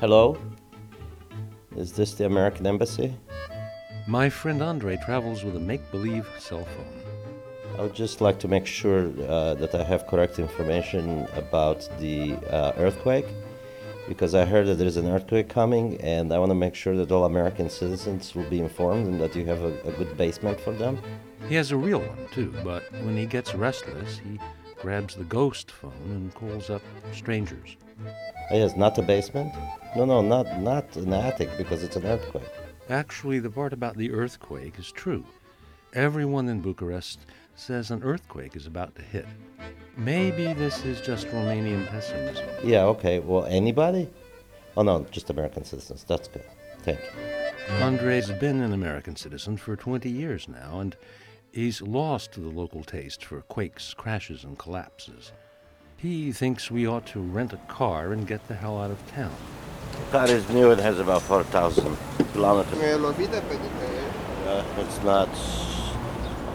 Hello? Is this the American Embassy? My friend Andrei travels with a make believe cell phone. I would just like to make sure uh, that I have correct information about the uh, earthquake because I heard that there's an earthquake coming and I want to make sure that all American citizens will be informed and that you have a, a good basement for them. He has a real one, too, but when he gets restless, he grabs the ghost phone and calls up strangers. Oh, yes, not a basement? No, no, not, not an attic because it's an earthquake. Actually, the part about the earthquake is true. Everyone in Bucharest says an earthquake is about to hit. Maybe this is just Romanian pessimism. Yeah, okay. Well, anybody? Oh, no, just American citizens. That's good. Thank you. Andrei's been an American citizen for 20 years now, and he's lost the local taste for quakes, crashes, and collapses. He thinks we ought to rent a car and get the hell out of town. The car is new. It has about 4,000 kilometers. Uh, it's not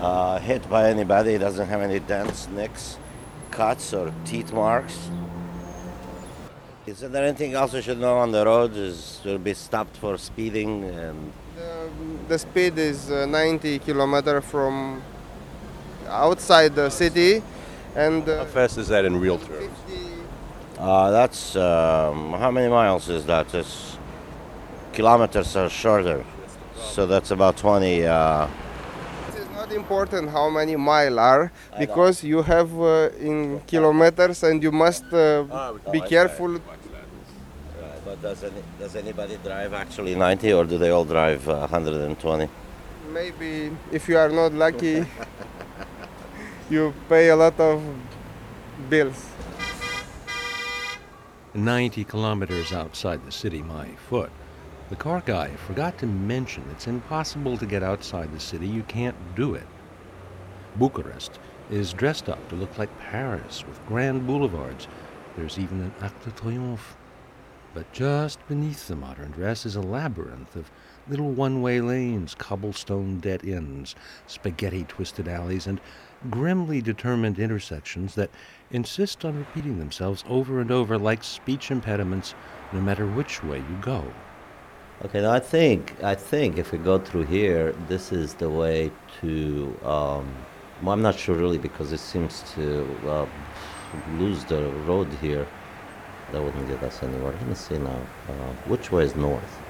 uh, hit by anybody. It doesn't have any dents, nicks, cuts, or teeth marks. Is there anything else we should know on the road? Is will be stopped for speeding and The, speed is uh, 90 kilometer from outside the city, and uh, How fast is that in real terms? uh, that's um, how many miles is that? It's kilometers are shorter, so that's about 20. Uh, It is not important how many mile are because you have uh, in kilometers and you must uh, be careful. But does any, does anybody drive actually 90, or do they all drive uh, 120? Maybe if you are not lucky, you pay a lot of bills. 90 kilometers outside the city my foot. The car guy forgot to mention it's impossible to get outside the city. You can't do it. Bucharest is dressed up to look like Paris with grand boulevards. There's even an Arc de Triomphe. But just beneath the modern dress is a labyrinth of little one way lanes, cobblestone dead ends, spaghetti twisted alleys, and grimly determined intersections that insist on repeating themselves over and over like speech impediments no matter which way you go. Okay, now I think I think if we go through here, this is the way to. Um, well, I'm not sure really because it seems to uh, lose the road here. That wouldn't get us anywhere. Let me see now. Uh, which way is north?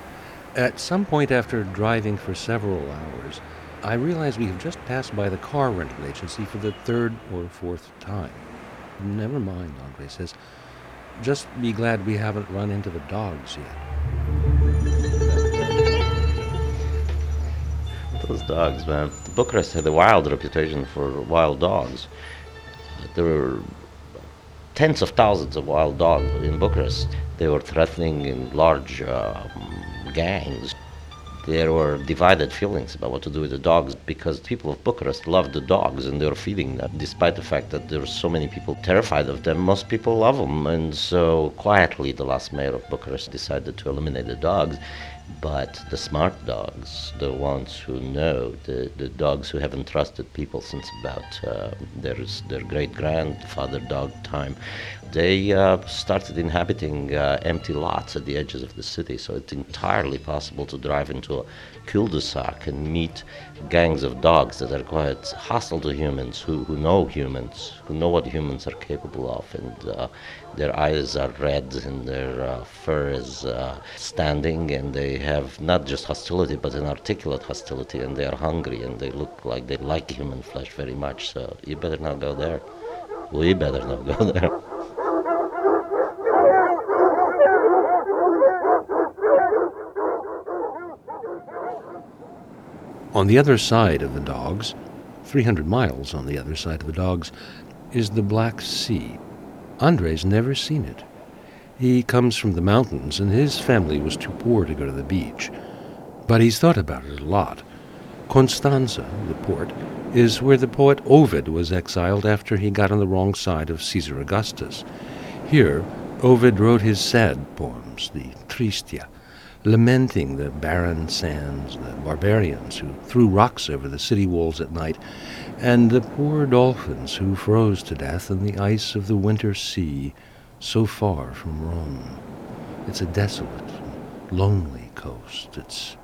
At some point after driving for several hours, I realize we have just passed by the car rental agency for the third or fourth time. Never mind, Andrei says. Just be glad we haven't run into the dogs yet. Those dogs, man. Bucharest had a wild reputation for wild dogs. There were tens of thousands of wild dogs in Bucharest. They were threatening in large um, gangs. There were divided feelings about what to do with the dogs because people of Bucharest loved the dogs and they were feeding them. Despite the fact that there were so many people terrified of them, most people love them. And so quietly, the last mayor of Bucharest decided to eliminate the dogs. But the smart dogs, the ones who know, the, the dogs who haven't trusted people since about uh, their, their great grandfather dog time, they uh, started inhabiting uh, empty lots at the edges of the city. So it's entirely possible to drive into a cul-de-sac and meet gangs of dogs that are quite hostile to humans, who, who know humans, who know what humans are capable of, and uh, their eyes are red and their uh, fur is uh, standing, and they have not just hostility but an articulate hostility, and they are hungry and they look like they like human flesh very much. So you better not go there. We better not go there. On the other side of the dogs, 300 miles on the other side of the dogs, is the Black Sea. Andrei's never seen it. He comes from the mountains, and his family was too poor to go to the beach. But he's thought about it a lot. Constanza, the port, is where the poet Ovid was exiled after he got on the wrong side of Caesar Augustus. Here, Ovid wrote his sad poems, the Tristia, lamenting the barren sands, the barbarians who threw rocks over the city walls at night, and the poor dolphins who froze to death in the ice of the winter sea so far from Rome. It's a desolate, lonely coast. It's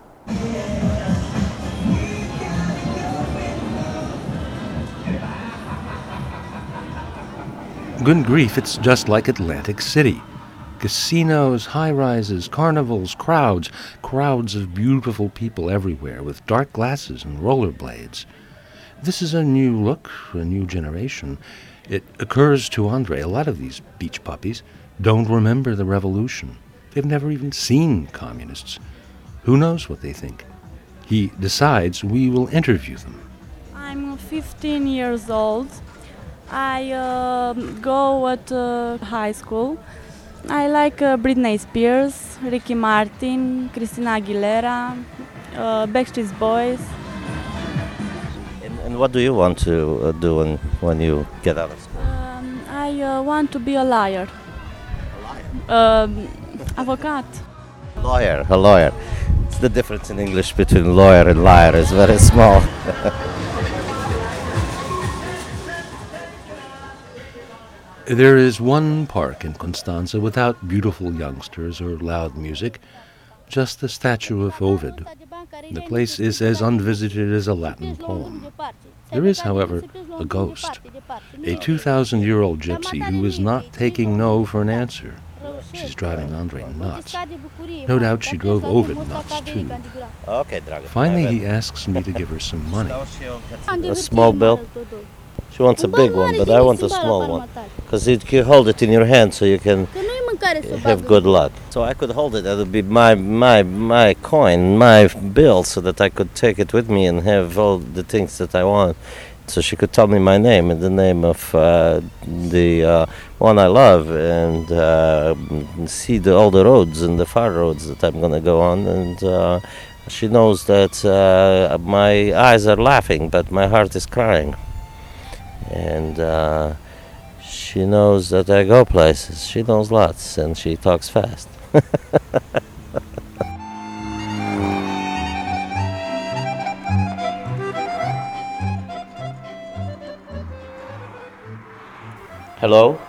Good grief, it's just like Atlantic City. Casinos, high rises, carnivals, crowds, crowds of beautiful people everywhere with dark glasses and rollerblades. This is a new look, a new generation. It occurs to Andrei a lot of these beach puppies don't remember the revolution. They've never even seen communists. Who knows what they think? He decides we will interview them. I'm 15 years old. I uh, go at uh, high school. I like uh, Britney Spears, Ricky Martin, Christina Aguilera, uh, Backstreet Boys. And, and what do you want to uh, do when, when you get out of school? Um, I uh, want to be a liar. Um, avocat. Lawyer, a lawyer. It's the difference in English between lawyer and liar is very small. There is one park in Constanza without beautiful youngsters or loud music, just the statue of Ovid. The place is as unvisited as a Latin poem. There is, however, a ghost, a 2,000 year old gypsy who is not taking no for an answer. She's driving Andrei nuts. No doubt she drove Ovid nuts too. Finally, he asks me to give her some money. A small bill? She wants a big one, but I want a small one. Because you can hold it in your hand so you can have good luck. So I could hold it. That would be my my my coin, my bill, so that I could take it with me and have all the things that I want. So she could tell me my name and the name of uh, the uh, one I love, and uh, see the, all the roads and the far roads that I'm gonna go on. And uh, she knows that uh, my eyes are laughing, but my heart is crying. And uh, she knows that I go places. She knows lots, and she talks fast. Hello?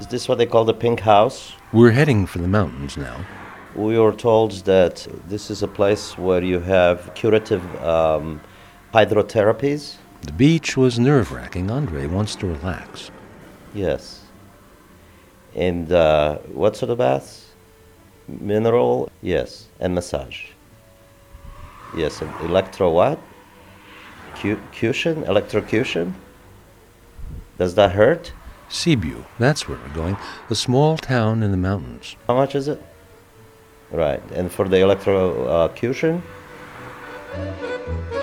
Is this what they call the pink house? We're heading for the mountains now. We were told that this is a place where you have curative um, hydrotherapies. The beach was nerve wracking. Andrei wants to relax. Yes. And uh, what sort of baths? Mineral? Yes. And massage? Yes. And electro what? Cu- Cution? Electrocution? Does that hurt? Sibiu, that's where we're going. A small town in the mountains. How much is it? Right. And for the electrocution? Well,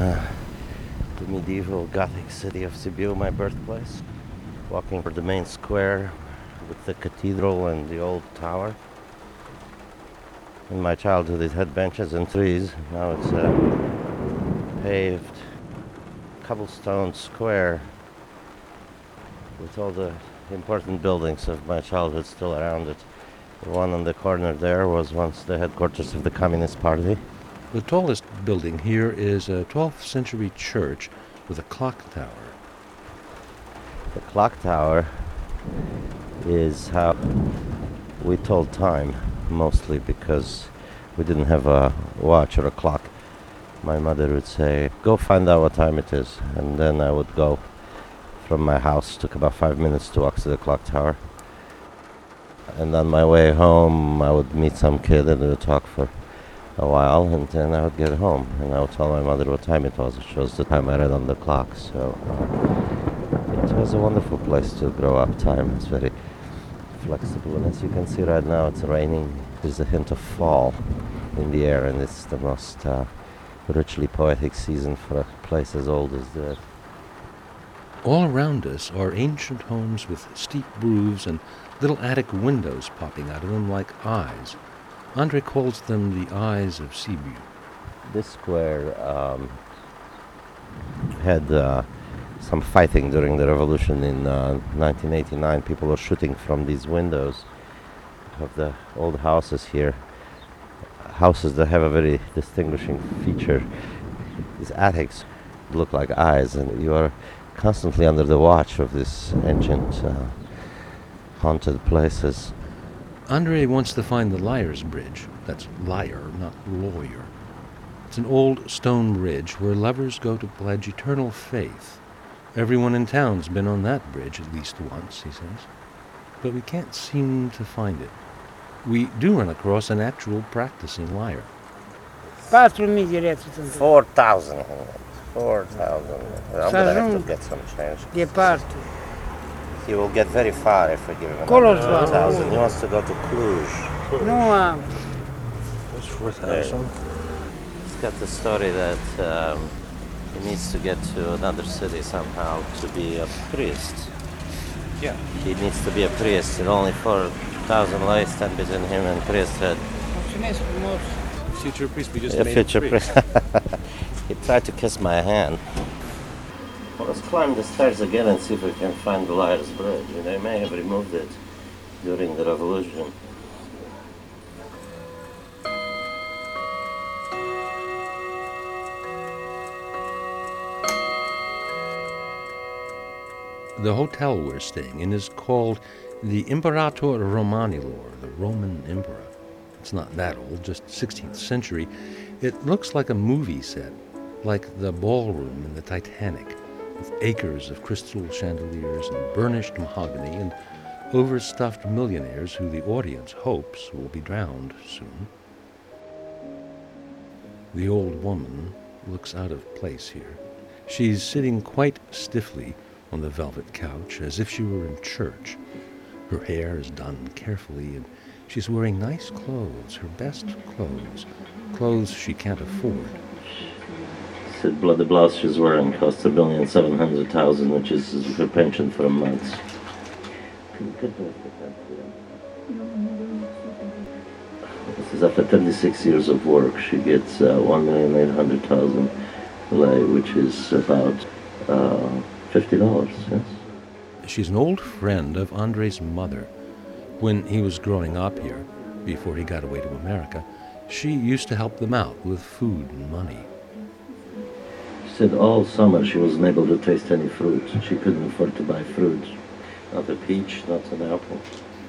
uh, the medieval Gothic city of Sibiu, my birthplace. Walking for the main square with the cathedral and the old tower. In my childhood, it had benches and trees. Now it's a paved cobblestone square with all the important buildings of my childhood still around it. The one on the corner there was once the headquarters of the Communist Party. The tallest building here is a 12th century church with a clock tower. The clock tower is how we told time, mostly because we didn't have a watch or a clock. My mother would say, Go find out what time it is. And then I would go from my house. took about five minutes to walk to the clock tower. And on my way home, I would meet some kid and we would talk for a while. And then I would get home and I would tell my mother what time it was, which was the time I read on the clock. So. It was a wonderful place to grow up. Time is very flexible, and as you can see right now, it's raining. There's a hint of fall in the air, and it's the most uh, richly poetic season for a place as old as that. All around us are ancient homes with steep roofs and little attic windows popping out of them like eyes. Andrei calls them the eyes of Sibiu. This square um, had uh, some fighting during the revolution in uh, 1989. People were shooting from these windows, of the old houses here. Houses that have a very distinguishing feature. These attics look like eyes, and you are constantly under the watch of these ancient, uh, haunted places. Andrei wants to find the Liar's Bridge. That's liar, not lawyer. It's an old stone bridge where lovers go to pledge eternal faith. Everyone in town's been on that bridge at least once, he says. But we can't seem to find it. We do run across an actual practicing liar. 4.000 direto, portanto, 4,000. 4,000. I'm gonna have to to get some change. de parto. He will get very far if we give him Qual é o another valor? 2,000. He wants to go to Cluj. No, há. That's 4,000. He's got the story that um, he needs to get to another city somehow to be a priest. Yeah. He needs to be a priest, and only 4,000 lei stand between him and priesthood. Funcionários famosos. Future priest, we just A future priest. he tried to kiss my hand. Well, let's climb the stairs again and see if we can find the Liar's Bridge. They may have removed it during the revolution. The hotel we're staying in is called the Imperator Romanilor, the Roman Emperor. It's not that old, just 16th century. It looks like a movie set, like the ballroom in the Titanic, with acres of crystal chandeliers and burnished mahogany and overstuffed millionaires who the audience hopes will be drowned soon. The old woman looks out of place here. She's sitting quite stiffly on the velvet couch as if she were in church. Her hair is done carefully, and she's wearing nice clothes, her best clothes, clothes she can't afford. The blouse she's wearing cost a million seven hundred thousand, which is her pension for a month. This is after 36 years of work. She gets uh, one million eight hundred thousand lei, which is about uh, fifty dollars. Yes. She's an old friend of Andrei's mother. When he was growing up here, before he got away to America, she used to help them out with food and money. Said all summer she wasn't able to taste any fruit. She couldn't afford to buy fruit. Not a peach, not an apple.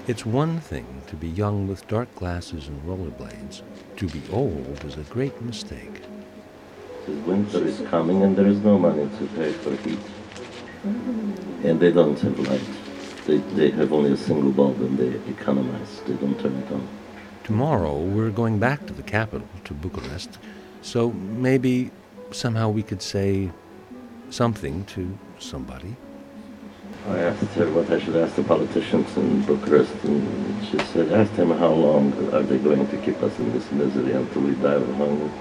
It's one thing to be young with dark glasses and rollerblades. To be old is a great mistake. Winter is coming and there is no money to pay for heat. And they don't have light. They, they have only a single bulb and they economize. They don't turn it on. Tomorrow we're going back to the capital, to Bucharest, so maybe somehow we could say something to somebody. I asked her what I should ask the politicians in Bucharest, and she said, ask them how long are they going to keep us in this misery until we die of hunger.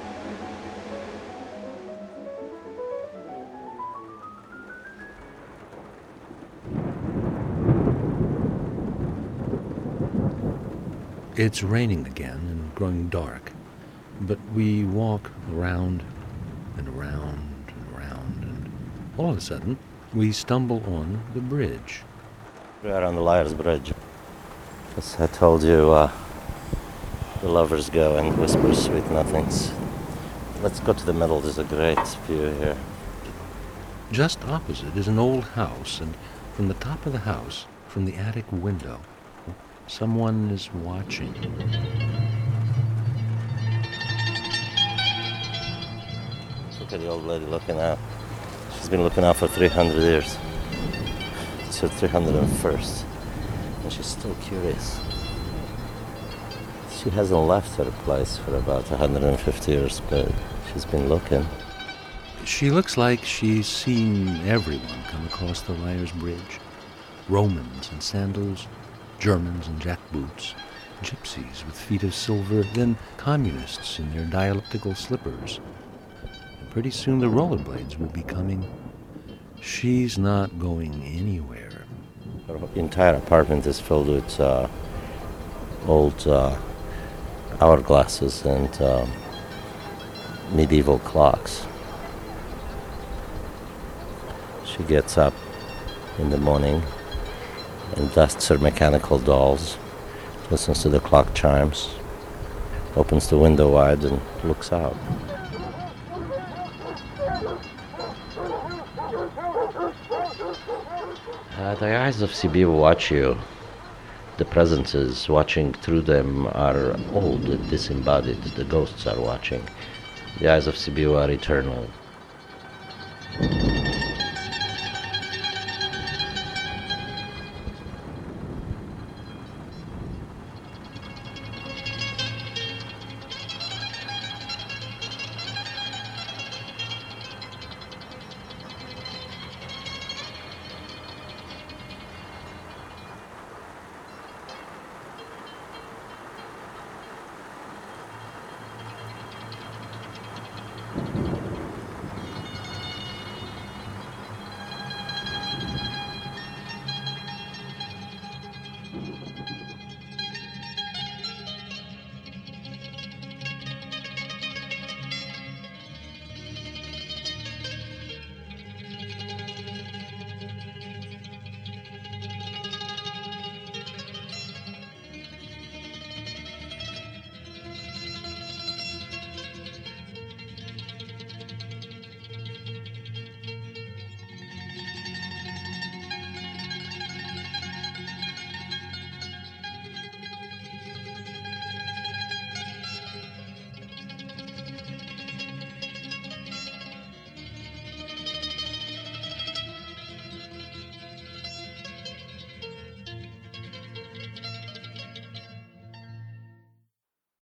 It's raining again and growing dark, but we walk around and around and around, and all of a sudden we stumble on the bridge. We are on the Liar's Bridge. As I told you, uh, the lovers go and whisper sweet nothings. Let's go to the middle. There's a great view here. Just opposite is an old house, and from the top of the house, from the attic window, someone is watching. Look at the old lady looking out. She's been looking out for 300 years. It's her 301st. And she's still curious. She hasn't left her place for about 150 years, but she's been looking. She looks like she's seen everyone come across the Liar's Bridge Romans in sandals, Germans in jackboots, gypsies with feet of silver, then communists in their dialectical slippers. Pretty soon the rollerblades will be coming. She's not going anywhere. Her entire apartment is filled with uh, old uh, hourglasses and um, medieval clocks. She gets up in the morning and dusts her mechanical dolls, listens to the clock chimes, opens the window wide, and looks out. The eyes of Sibiu watch you. The presences watching through them are old and disembodied. The ghosts are watching. The eyes of Sibiu are eternal.